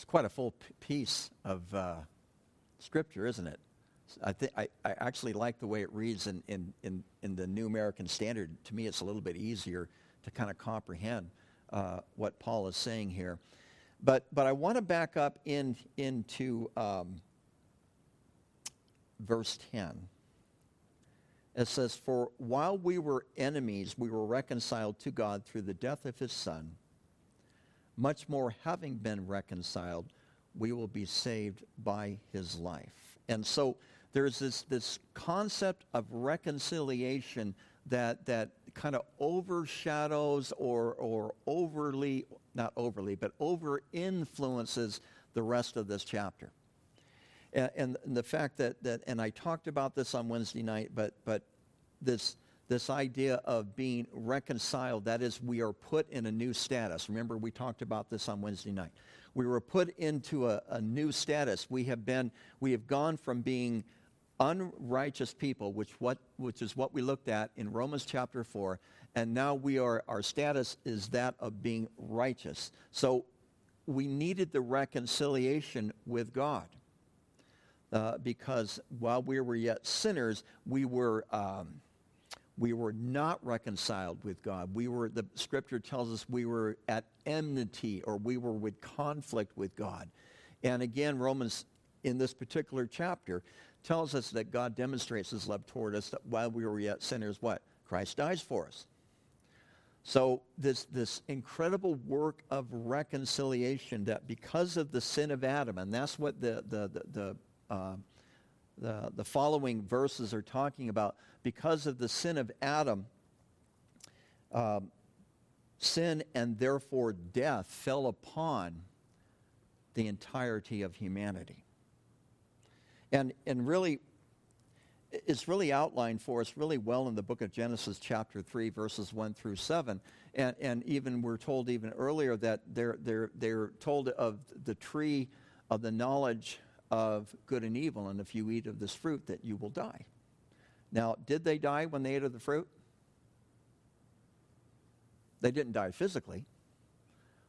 It's quite a full p- piece of uh, scripture, isn't it? I, th- I, I actually like the way it reads in, in, in, in, the New American Standard. To me, it's a little bit easier to kind of comprehend uh, what Paul is saying here. But, but I want to back up in, into um, verse 10. It says, For while we were enemies, we were reconciled to God through the death of his Son. Much more, having been reconciled, we will be saved by his life. And so there's this, this concept of reconciliation that, that kind of overshadows or, or overly, not overly, but over influences the rest of this chapter. And, and, the fact that, that, and I talked about this on Wednesday night, but, but this, this idea of being reconciled, that is, we are put in a new status. Remember, we talked about this on Wednesday night. We were put into a, a new status. We have been, we have gone from being unrighteous people, which, what, which is what we looked at in Romans chapter 4, and now we are, our status is that of being righteous. So we needed the reconciliation with God. Uh, because while we were yet sinners, we were, um, we were not reconciled with God. We were, the scripture tells us we were at enmity or we were with conflict with God. And again, Romans, in this particular chapter, tells us that God demonstrates his love toward us that while we were yet sinners, what? Christ dies for us. So this, this incredible work of reconciliation that because of the sin of Adam, and that's what the, the, the, the, uh, the, the following verses are talking about, because of the sin of Adam, um, sin and therefore death fell upon the entirety of humanity. And, and really, it's really outlined for us really well in the book of Genesis, chapter 3, verses 1 through 7. And, and even we're told even earlier that they're, they're, they're told of the tree of the knowledge of good and evil, and if you eat of this fruit, that you will die. Now, did they die when they ate of the fruit? They didn't die physically,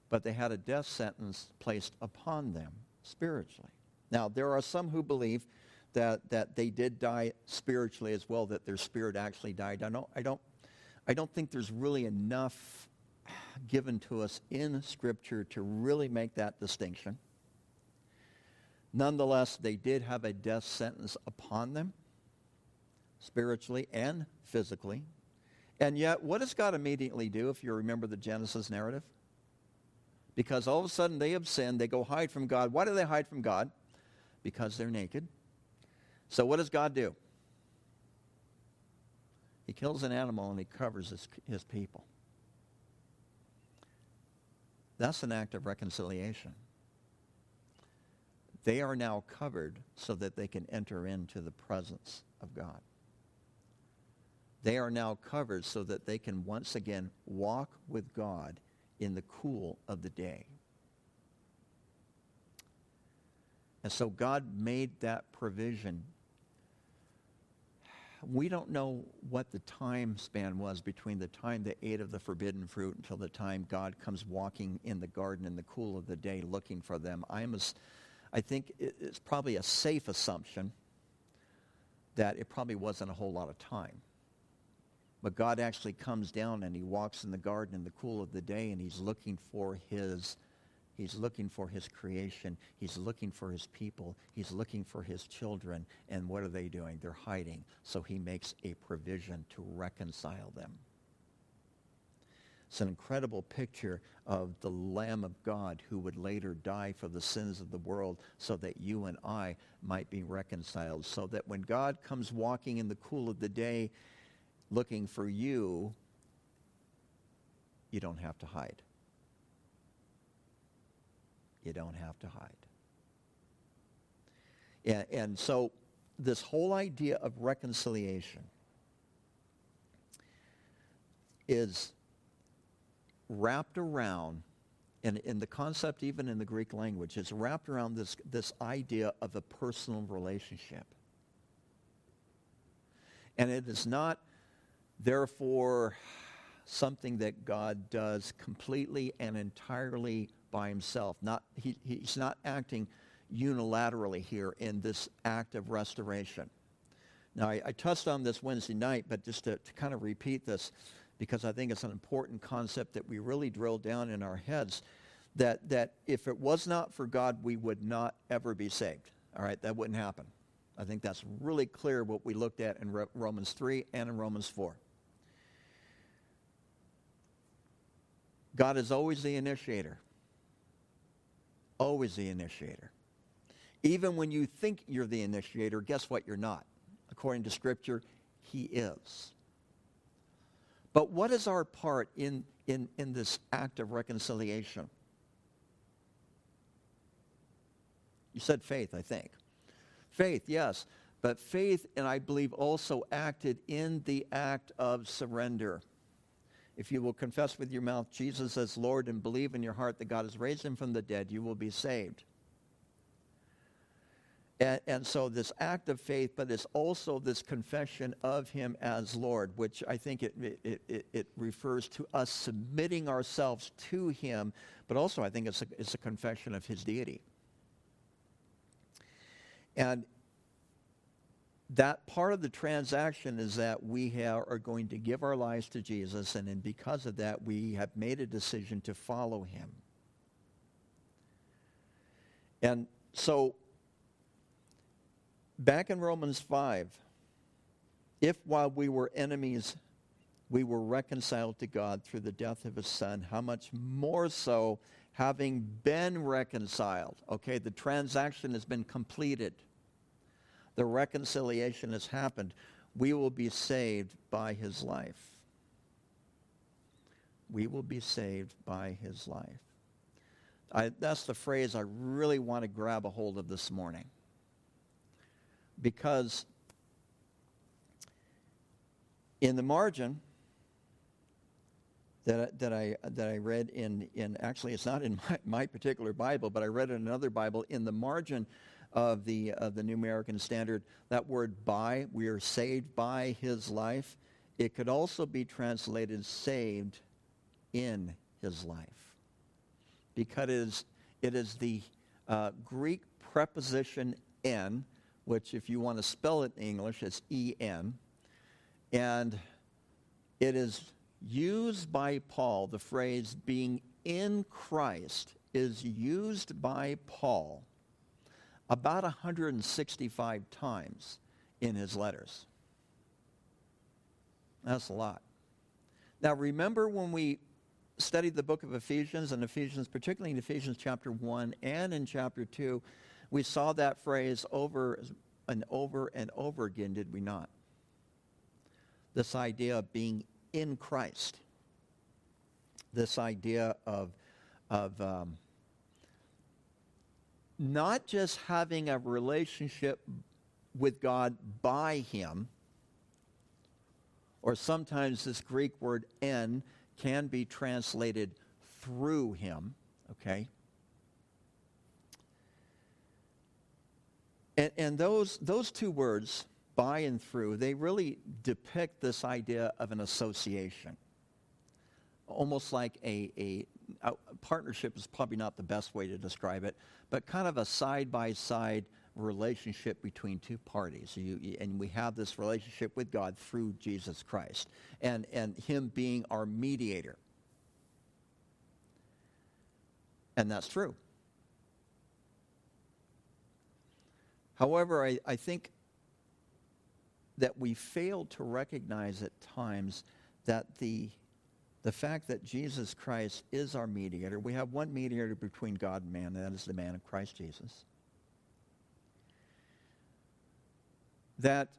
but they had a death sentence placed upon them spiritually. Now, there are some who believe that, that they did die spiritually as well, that their spirit actually died. I don't, I, don't, I don't think there's really enough given to us in Scripture to really make that distinction. Nonetheless, they did have a death sentence upon them, spiritually and physically. And yet, what does God immediately do if you remember the Genesis narrative? Because all of a sudden they have sinned, they go hide from God. Why do they hide from God? because they're naked. So what does God do? He kills an animal and he covers his, his people. That's an act of reconciliation. They are now covered so that they can enter into the presence of God. They are now covered so that they can once again walk with God in the cool of the day. And so God made that provision. We don't know what the time span was between the time they ate of the forbidden fruit until the time God comes walking in the garden in the cool of the day looking for them. I'm I think it's probably a safe assumption that it probably wasn't a whole lot of time. But God actually comes down and he walks in the garden in the cool of the day and he's looking for his He's looking for his creation. He's looking for his people. He's looking for his children. And what are they doing? They're hiding. So he makes a provision to reconcile them. It's an incredible picture of the Lamb of God who would later die for the sins of the world so that you and I might be reconciled. So that when God comes walking in the cool of the day looking for you, you don't have to hide you don't have to hide. And, and so this whole idea of reconciliation is wrapped around, and, in the concept even in the Greek language, is wrapped around this, this idea of a personal relationship. And it is not, therefore, something that God does completely and entirely by himself. Not, he, he's not acting unilaterally here in this act of restoration. Now, I, I touched on this Wednesday night, but just to, to kind of repeat this, because I think it's an important concept that we really drill down in our heads, that, that if it was not for God, we would not ever be saved. All right, that wouldn't happen. I think that's really clear what we looked at in Romans 3 and in Romans 4. God is always the initiator. Always the initiator. Even when you think you're the initiator, guess what? You're not. According to Scripture, he is. But what is our part in, in, in this act of reconciliation? You said faith, I think. Faith, yes. But faith, and I believe also acted in the act of surrender. If you will confess with your mouth Jesus as Lord and believe in your heart that God has raised him from the dead, you will be saved. And, and, so this act of faith, but it's also this confession of him as Lord, which I think it, it, it, it, refers to us submitting ourselves to him, but also I think it's a, it's a confession of his deity. And that part of the transaction is that we have, are going to give our lives to Jesus, and then because of that, we have made a decision to follow him. And so, back in Romans 5, if while we were enemies, we were reconciled to God through the death of his son, how much more so having been reconciled? Okay, the transaction has been completed the reconciliation has happened, we will be saved by his life. We will be saved by his life. I, that's the phrase I really want to grab a hold of this morning. Because in the margin that, that, I, that I read in, in, actually it's not in my, my particular Bible, but I read in another Bible, in the margin of the, of the New American Standard, that word by, we are saved by his life, it could also be translated saved in his life. Because it is, it is the uh, Greek preposition en, which if you want to spell it in English, it's en. And it is used by Paul, the phrase being in Christ is used by Paul about 165 times in his letters. That's a lot. Now, remember when we studied the book of Ephesians, and Ephesians, particularly in Ephesians chapter 1 and in chapter 2, we saw that phrase over and over and over again, did we not? This idea of being in Christ. This idea of, of um, not just having a relationship with God by him, or sometimes this Greek word en can be translated through him, okay? And, and those, those two words, by and through, they really depict this idea of an association. Almost like a, a, a partnership is probably not the best way to describe it, but kind of a side-by-side relationship between two parties. You, and we have this relationship with God through Jesus Christ and, and him being our mediator. And that's true. However, I, I think that we fail to recognize at times that the the fact that Jesus Christ is our mediator. We have one mediator between God and man, and that is the man of Christ Jesus. That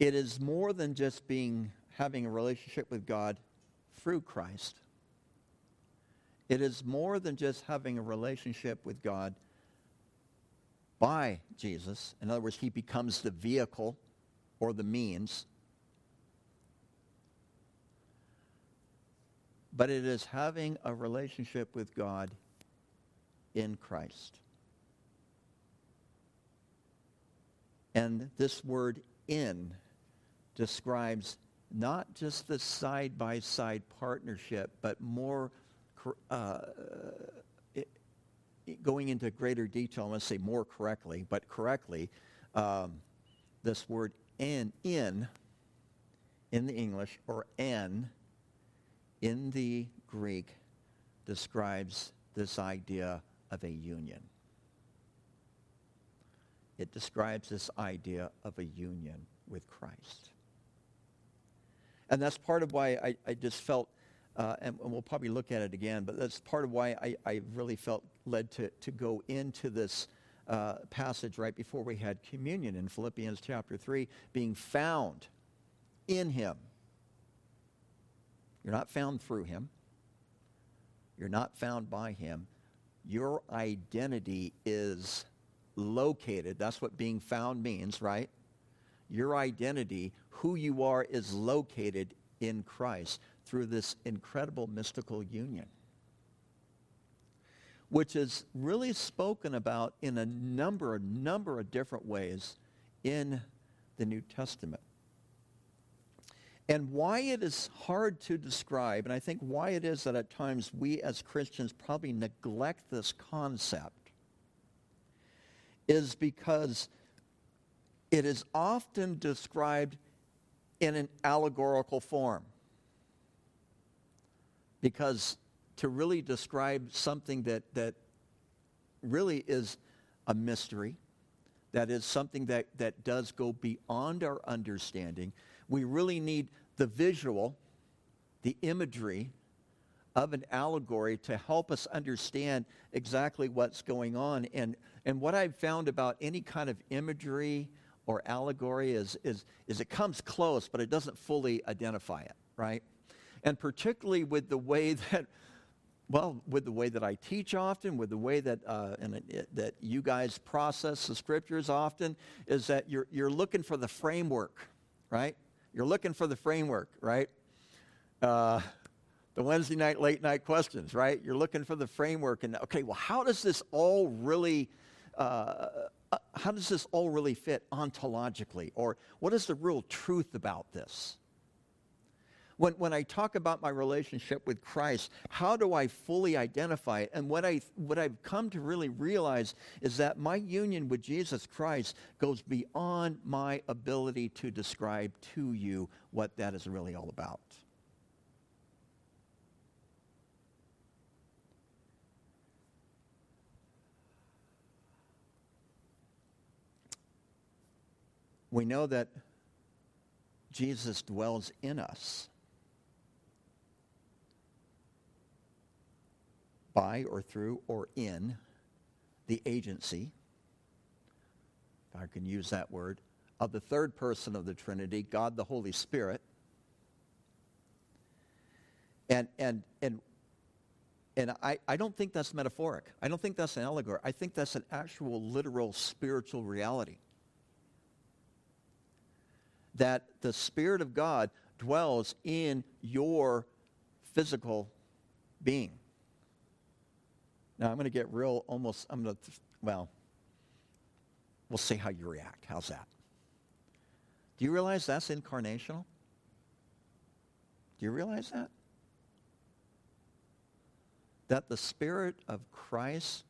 it is more than just being having a relationship with God through Christ. It is more than just having a relationship with God by Jesus. In other words, he becomes the vehicle or the means but it is having a relationship with God in Christ. And this word in describes not just the side by side partnership, but more uh, going into greater detail, I'm going to say more correctly, but correctly, um, this word in, in, in the English, or en, in the Greek, describes this idea of a union. It describes this idea of a union with Christ. And that's part of why I, I just felt, uh, and, and, we'll probably look at it again, but that's part of why I, I really felt led to, to go into this uh, passage right before we had communion in Philippians chapter 3, being found in him. You're not found through him. You're not found by him. Your identity is located. That's what being found means, right? Your identity, who you are, is located in Christ through this incredible mystical union, which is really spoken about in a number, a number of different ways in the New Testament. And why it is hard to describe, and I think why it is that at times we as Christians probably neglect this concept, is because it is often described in an allegorical form. Because to really describe something that, that really is a mystery, that is something that, that does go beyond our understanding, we really need the visual, the imagery of an allegory to help us understand exactly what's going on. And, and what I've found about any kind of imagery or allegory is, is, is it comes close, but it doesn't fully identify it, right? And particularly with the way that, well, with the way that I teach often, with the way that, uh, and it, that you guys process the scriptures often, is that you're, you're looking for the framework, right? You're looking for the framework, right? Uh, the Wednesday night late night questions, right? You're looking for the framework and okay, well, how does this all really uh, uh, how does this all really fit ontologically? Or what is the real truth about this? When, when I talk about my relationship with Christ, how do I fully identify it? And what, I, what I've come to really realize is that my union with Jesus Christ goes beyond my ability to describe to you what that is really all about. we know that Jesus dwells in us by or through or in the agency, if I can use that word, of the third person of the Trinity, God the Holy Spirit. And, and, and, and I, I don't think that's metaphoric. I don't think that's an allegory. I think that's an actual literal spiritual reality that the Spirit of God dwells in your physical being. Now, I'm going to get real almost, I'm going to, well, we'll see how you react. How's that? Do you realize that's incarnational? Do you realize that? That the Spirit of Christ,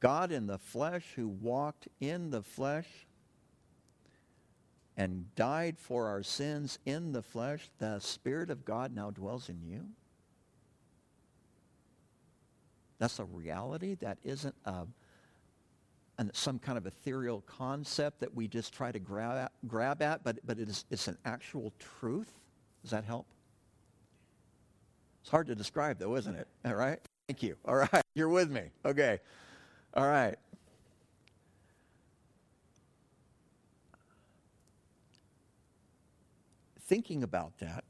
God in the flesh, who walked in the flesh, and died for our sins in the flesh, the Spirit of God now dwells in you? That's a reality. That isn't a, an, some kind of ethereal concept that we just try to grab at, grab at but, but it is, it's an actual truth. Does that help? It's hard to describe, though, isn't it? All right? Thank you. All right. You're with me. Okay. All right. thinking about that,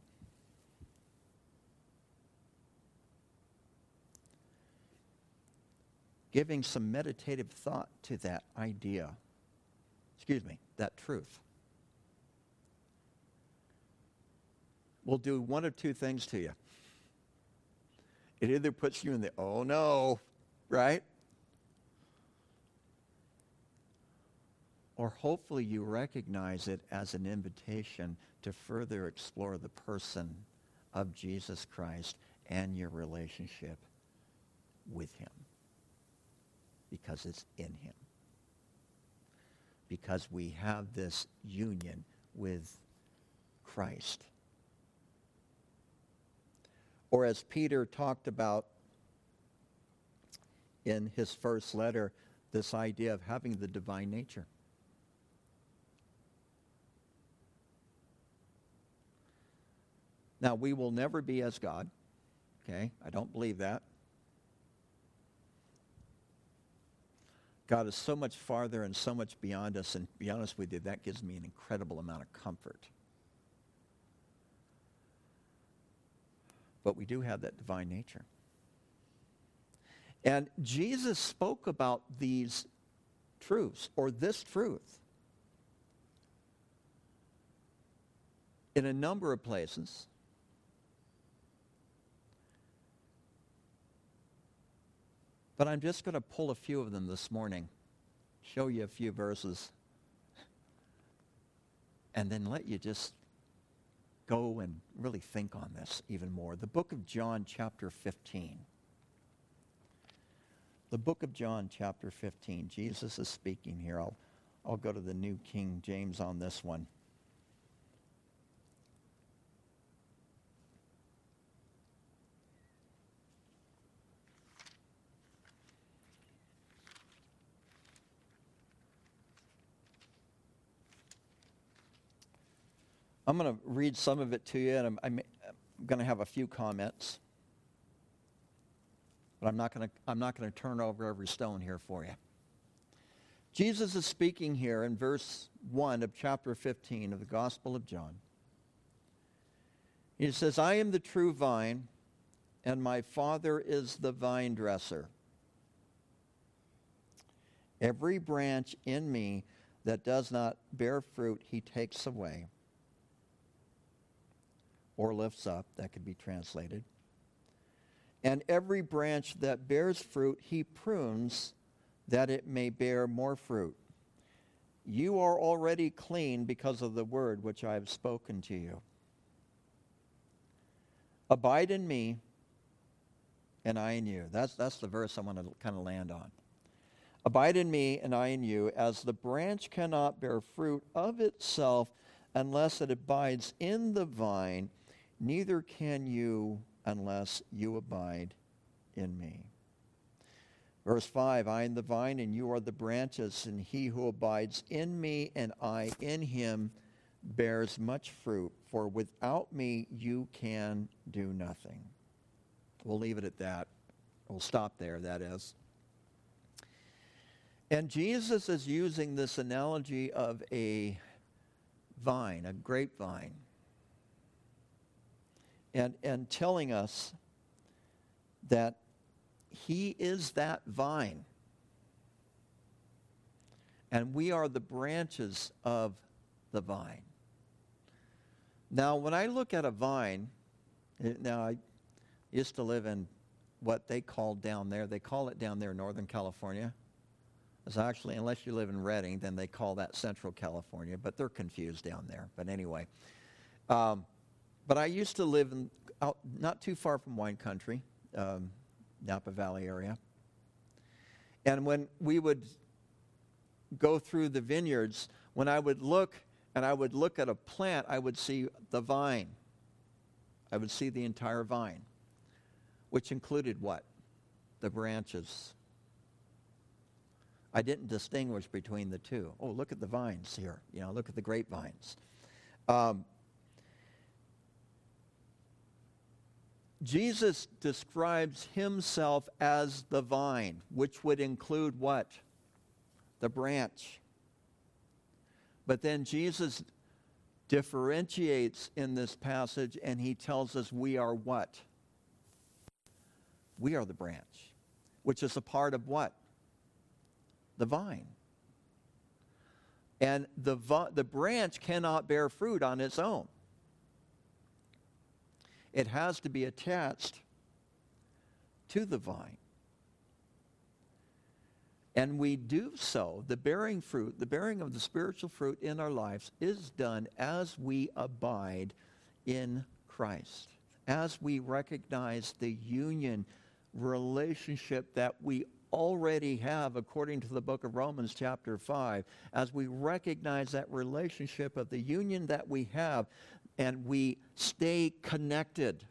giving some meditative thought to that idea, excuse me, that truth, will do one of two things to you. It either puts you in the, oh no, right? Or hopefully you recognize it as an invitation to further explore the person of Jesus Christ and your relationship with him because it's in him. Because we have this union with Christ. Or as Peter talked about in his first letter, this idea of having the divine nature. Now, we will never be as God. Okay? I don't believe that. God is so much farther and so much beyond us, and to be honest with you, that gives me an incredible amount of comfort. But we do have that divine nature. And Jesus spoke about these truths, or this truth, in a number of places. But I'm just going to pull a few of them this morning, show you a few verses, and then let you just go and really think on this even more. The book of John, chapter 15. The book of John, chapter 15. Jesus is speaking here. I'll, I'll go to the New King James on this one. I'm going to read some of it to you, and I'm, I'm, going to have a few comments. But I'm not going to turn over every stone here for you. Jesus is speaking here in verse 1 of chapter 15 of the Gospel of John. He says, I am the true vine, and my Father is the vine dresser. Every branch in me that does not bear fruit, he takes away or lifts up, that could be translated. And every branch that bears fruit, he prunes that it may bear more fruit. You are already clean because of the word which I have spoken to you. Abide in me, and I in you. That's, that's the verse I want to kind of land on. Abide in me, and I in you, as the branch cannot bear fruit of itself unless it abides in the vine neither can you unless you abide in me. Verse 5 I am the vine, and you are the branches, and he who abides in me and I in him bears much fruit, for without me you can do nothing. We'll leave it at that. We'll stop there, that is. And Jesus is using this analogy of a vine, a grapevine and, and telling us that he is that vine. And we are the branches of the vine. Now, when I look at a vine, now I used to live in what they call down there, they call it down there Northern California. It's actually, unless you live in Redding, then they call that Central California, but they're confused down there. But anyway, um, but I used to live in, out, not too far from wine country, um, Napa Valley area. And when we would go through the vineyards, when I would look and I would look at a plant, I would see the vine. I would see the entire vine, which included what? The branches. I didn't distinguish between the two. Oh, look at the vines here. You know, look at the grapevines. Um, Jesus describes himself as the vine, which would include what? The branch. But then Jesus differentiates in this passage and he tells us we are what? We are the branch, which is a part of what? The vine. And the, the branch cannot bear fruit on its own it has to be attached to the vine. And we do so, the bearing fruit, the bearing of the spiritual fruit in our lives is done as we abide in Christ. as we recognize the union relationship that we already have according to the book of Romans chapter 5, as we recognize that relationship of the union that we have and we stay connected,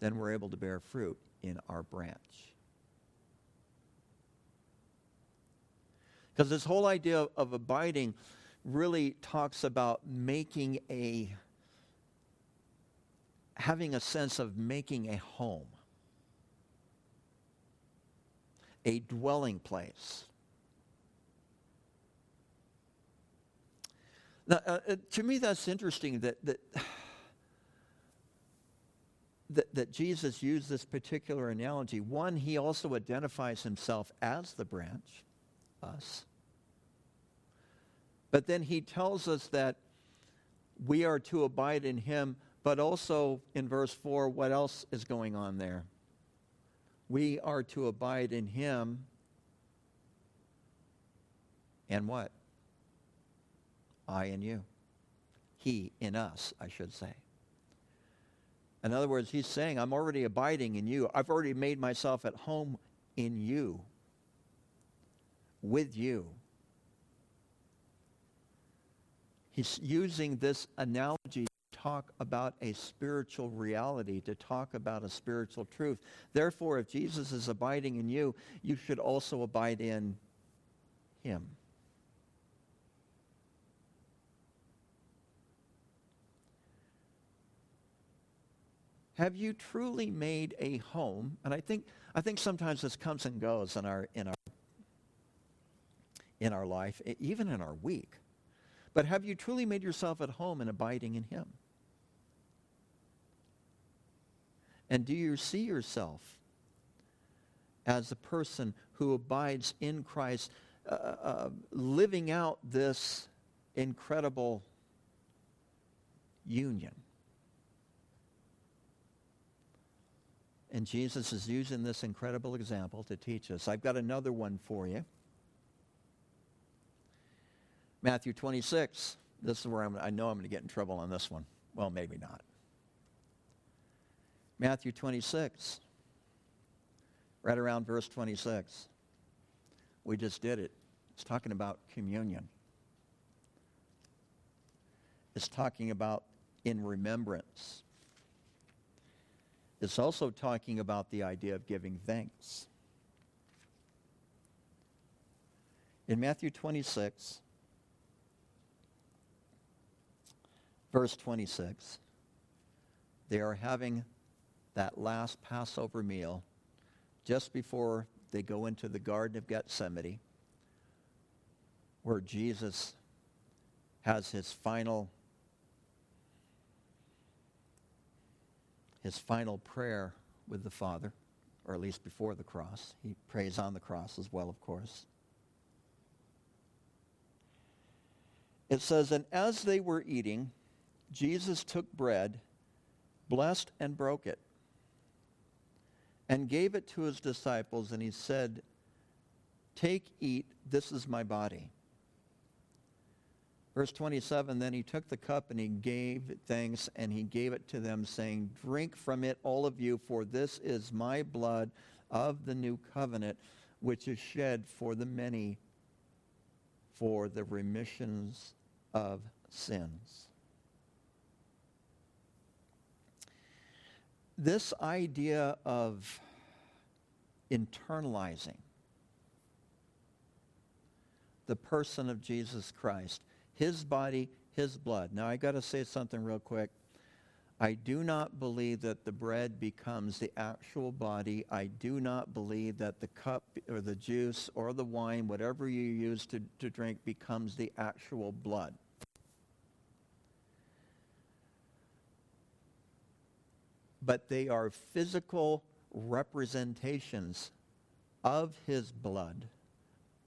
then we're able to bear fruit in our branch. Because this whole idea of abiding really talks about making a having a sense of making a home, a dwelling place. Now, uh, uh to me, that's interesting that, that, that, that Jesus used this particular analogy. One, he also identifies himself as the branch, us. But then he tells us that we are to abide in him, but also in verse 4, what else is going on there? We are to abide in him and what? I in you. He in us, I should say. In other words, he's saying, I'm already abiding in you. I've already made myself at home in you, with you. He's using this analogy to talk about a spiritual reality, to talk about a spiritual truth. Therefore, if Jesus is abiding in you, you should also abide in him. Have you truly made a home? And I think, I think sometimes this comes and goes in our, in our, in our life, even in our week. But have you truly made yourself at home and abiding in him? And do you see yourself as a person who abides in Christ, uh, uh, living out this incredible union? And Jesus is using this incredible example to teach us. I've got another one for you. Matthew 26. This is where I'm, I know I'm going to get in trouble on this one. Well, maybe not. Matthew 26, right around verse 26. We just did it. It's talking about communion. It's talking about in remembrance. It's also talking about the idea of giving thanks. In Matthew 26, verse 26. They are having that last Passover meal just before they go into the Garden of Gethsemane, where Jesus has his final his final prayer with the Father, or at least before the cross. He prays on the cross as well, of course. It says, And as they were eating, Jesus took bread, blessed and broke it, and gave it to his disciples, and he said, Take, eat, this is my body. Verse 27, then he took the cup and he gave thanks and he gave it to them, saying, Drink from it, all of you, for this is my blood of the new covenant, which is shed for the many for the remissions of sins. this idea of internalizing the person of Jesus Christ, his body, his blood. Now, I got to say something real quick. I do not believe that the bread becomes the actual body. I do not believe that the cup or the juice or the wine, whatever you use to, to drink, becomes the actual blood. but they are physical representations of his blood,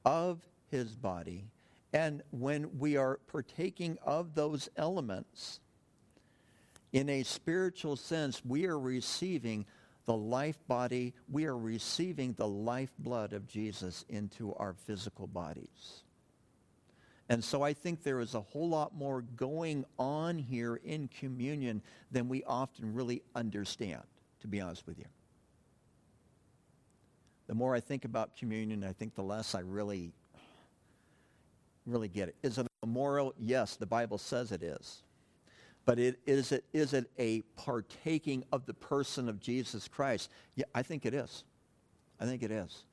of his body. And when we are partaking of those elements, in a spiritual sense, we are receiving the life body, we are receiving the life blood of Jesus into our physical bodies. And so I think there is a whole lot more going on here in communion than we often really understand, to be honest with you. The more I think about communion, I think the less I really, really get it. Is it a memorial? Yes, the Bible says it is. But it, is, it, is it a partaking of the person of Jesus Christ? Yeah, I think it is. I think it is.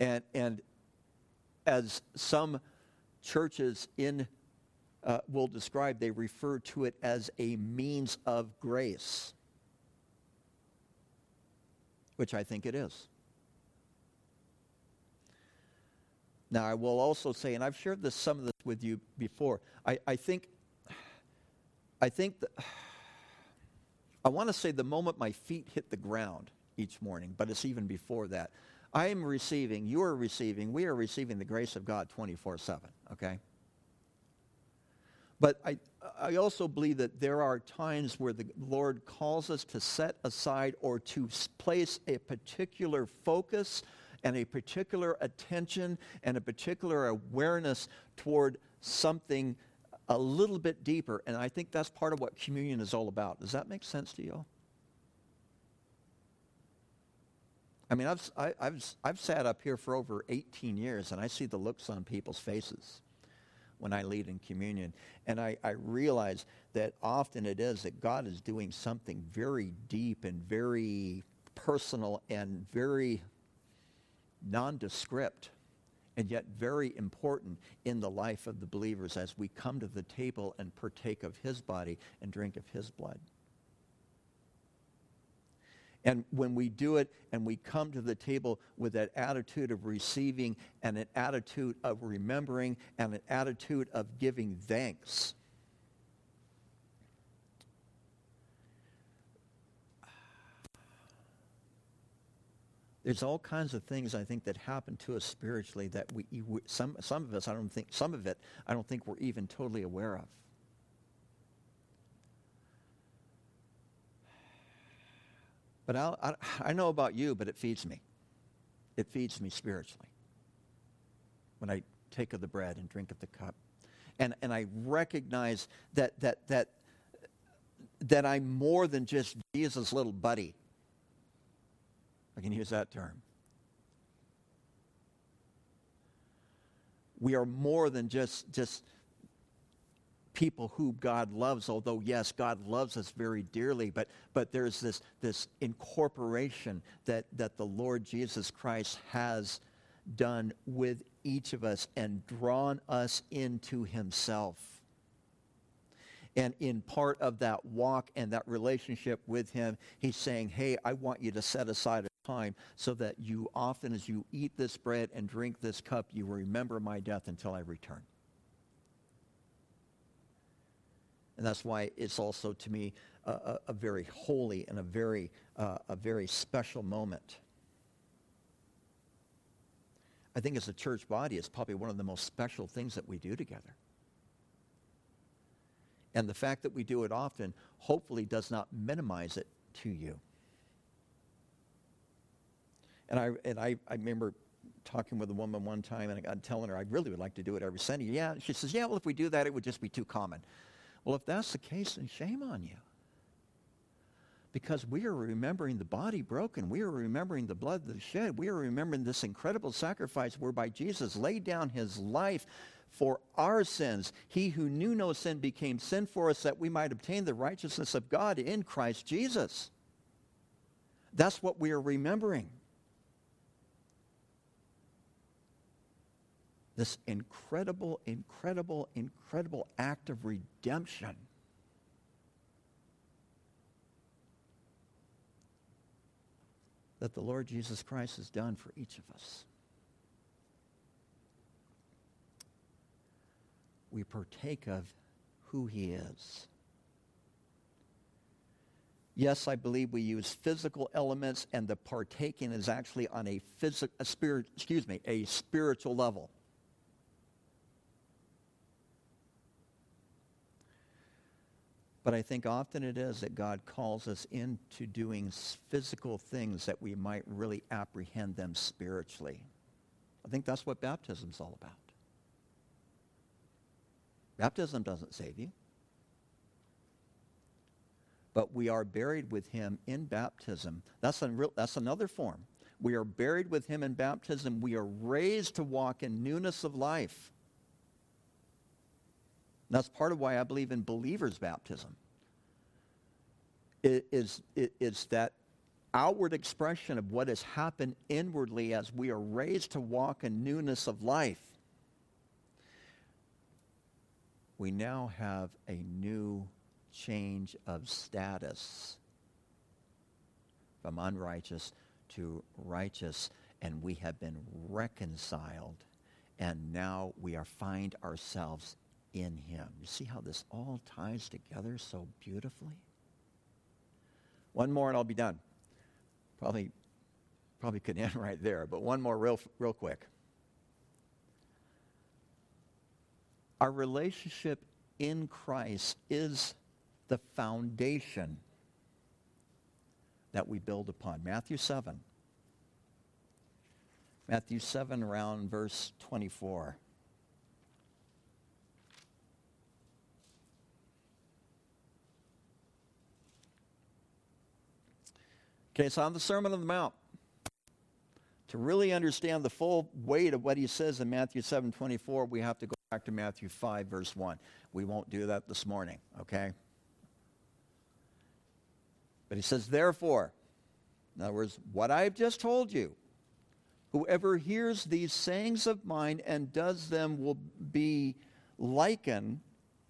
And, and as some churches in uh, will describe, they refer to it as a means of grace, which I think it is. Now, I will also say, and I've shared this some of this with you before. I, I think, I think, that, I want to say the moment my feet hit the ground each morning, but it's even before that. I am receiving, you are receiving, we are receiving the grace of God 24 7, okay? But I, I also believe that there are times where the Lord calls us to set aside or to place a particular focus and a particular attention and a particular awareness toward something a little bit deeper. And I think that's part of what communion is all about. Does that make sense to you? I mean, I've, I, have i I've sat up here for over 18 years, and I see the looks on people's faces when I lead in communion. And I, I realize that often it is that God is doing something very deep and very personal and very nondescript and yet very important in the life of the believers as we come to the table and partake of his body and drink of his blood. And when we do it and we come to the table with that attitude of receiving and an attitude of remembering and an attitude of giving thanks, there's all kinds of things I think that happen to us spiritually that we, some, some of us, I don't think, some of it, I don't think we're even totally aware of. But I'll, I, I know about you, but it feeds me. It feeds me spiritually when I take of the bread and drink of the cup. And, and I recognize that, that, that, that I'm more than just Jesus' little buddy. I can use that term. We are more than just, just people who God loves, although yes, God loves us very dearly, but, but there's this, this incorporation that, that the Lord Jesus Christ has done with each of us and drawn us into himself. And in part of that walk and that relationship with him, he's saying, hey, I want you to set aside time so that you often as you eat this bread and drink this cup, you remember my death until I return. And that's why it's also, to me, a, a, a very holy and a very, uh, a very special moment. I think as a church body, it's probably one of the most special things that we do together. And the fact that we do it often hopefully does not minimize it to you. And I, and I, I remember talking with a woman one time and I'm telling her I really would like to do it every Sunday. Yeah, she says, yeah, well, if we do that, it would just be too common. Well, if that's the case, then shame on you. Because we are remembering the body broken. We are remembering the blood that shed. We are remembering this incredible sacrifice whereby Jesus laid down his life for our sins. He who knew no sin became sin for us that we might obtain the righteousness of God in Christ Jesus. That's what we are remembering. This incredible, incredible, incredible act of redemption. That the Lord Jesus Christ has done for each of us. We partake of who he is. Yes, I believe we use physical elements, and the partaking is actually on a physical, spirit, excuse me, a spiritual level. But I think often it is that God calls us into doing physical things that we might really apprehend them spiritually. I think that's what baptism's all about. Baptism doesn't save you. But we are buried with him in baptism. That's, that's another form. We are buried with him in baptism. We are raised to walk in newness of life. That's part of why I believe in believer's baptism. It is, it, it's that outward expression of what has happened inwardly as we are raised to walk in newness of life. We now have a new change of status from unrighteous to righteous, and we have been reconciled, and now we are find ourselves in him. You see how this all ties together so beautifully? One more and I'll be done. Probably, probably could end right there, but one more real, real quick. Our relationship in Christ is the foundation that we build upon. Matthew 7. Matthew 7, around verse 24. Okay, so on the Sermon on the Mount, to really understand the full weight of what he says in Matthew 7 24, we have to go back to Matthew 5, verse 1. We won't do that this morning, okay? But he says, therefore, in other words, what I've just told you, whoever hears these sayings of mine and does them will be liken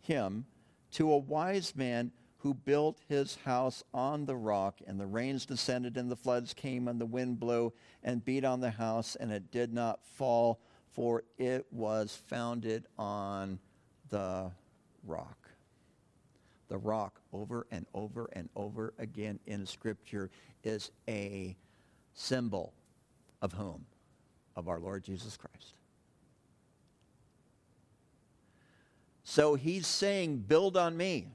him to a wise man who built his house on the rock, and the rains descended, and the floods came, and the wind blew and beat on the house, and it did not fall, for it was founded on the rock. The rock, over and over and over again in Scripture, is a symbol of whom? Of our Lord Jesus Christ. So he's saying, Build on me.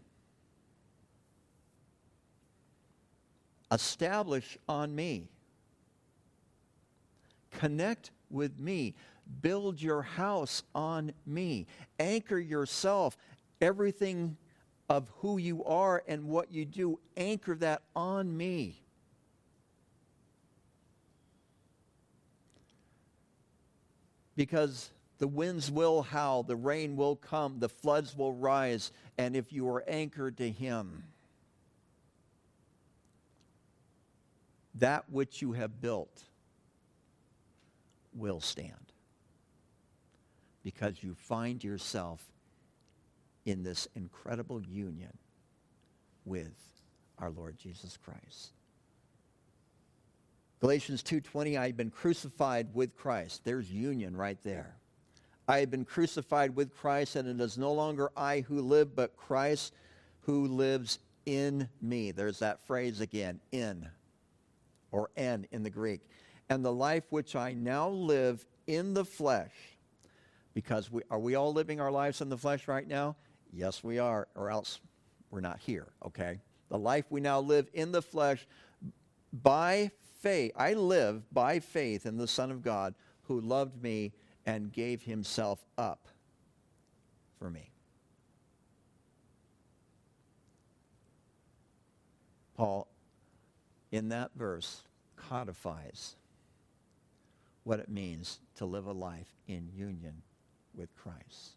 Establish on me. Connect with me. Build your house on me. Anchor yourself. Everything of who you are and what you do, anchor that on me. Because the winds will howl, the rain will come, the floods will rise, and if you are anchored to Him, that which you have built will stand because you find yourself in this incredible union with our Lord Jesus Christ. Galatians 2:20 I have been crucified with Christ. There's union right there. I have been crucified with Christ and it is no longer I who live but Christ who lives in me. There's that phrase again, in or en in the Greek. And the life which I now live in the flesh, because we, are we all living our lives in the flesh right now? Yes, we are, or else we're not here, okay? The life we now live in the flesh by faith. I live by faith in the Son of God who loved me and gave himself up for me. Paul in that verse codifies what it means to live a life in union with Christ.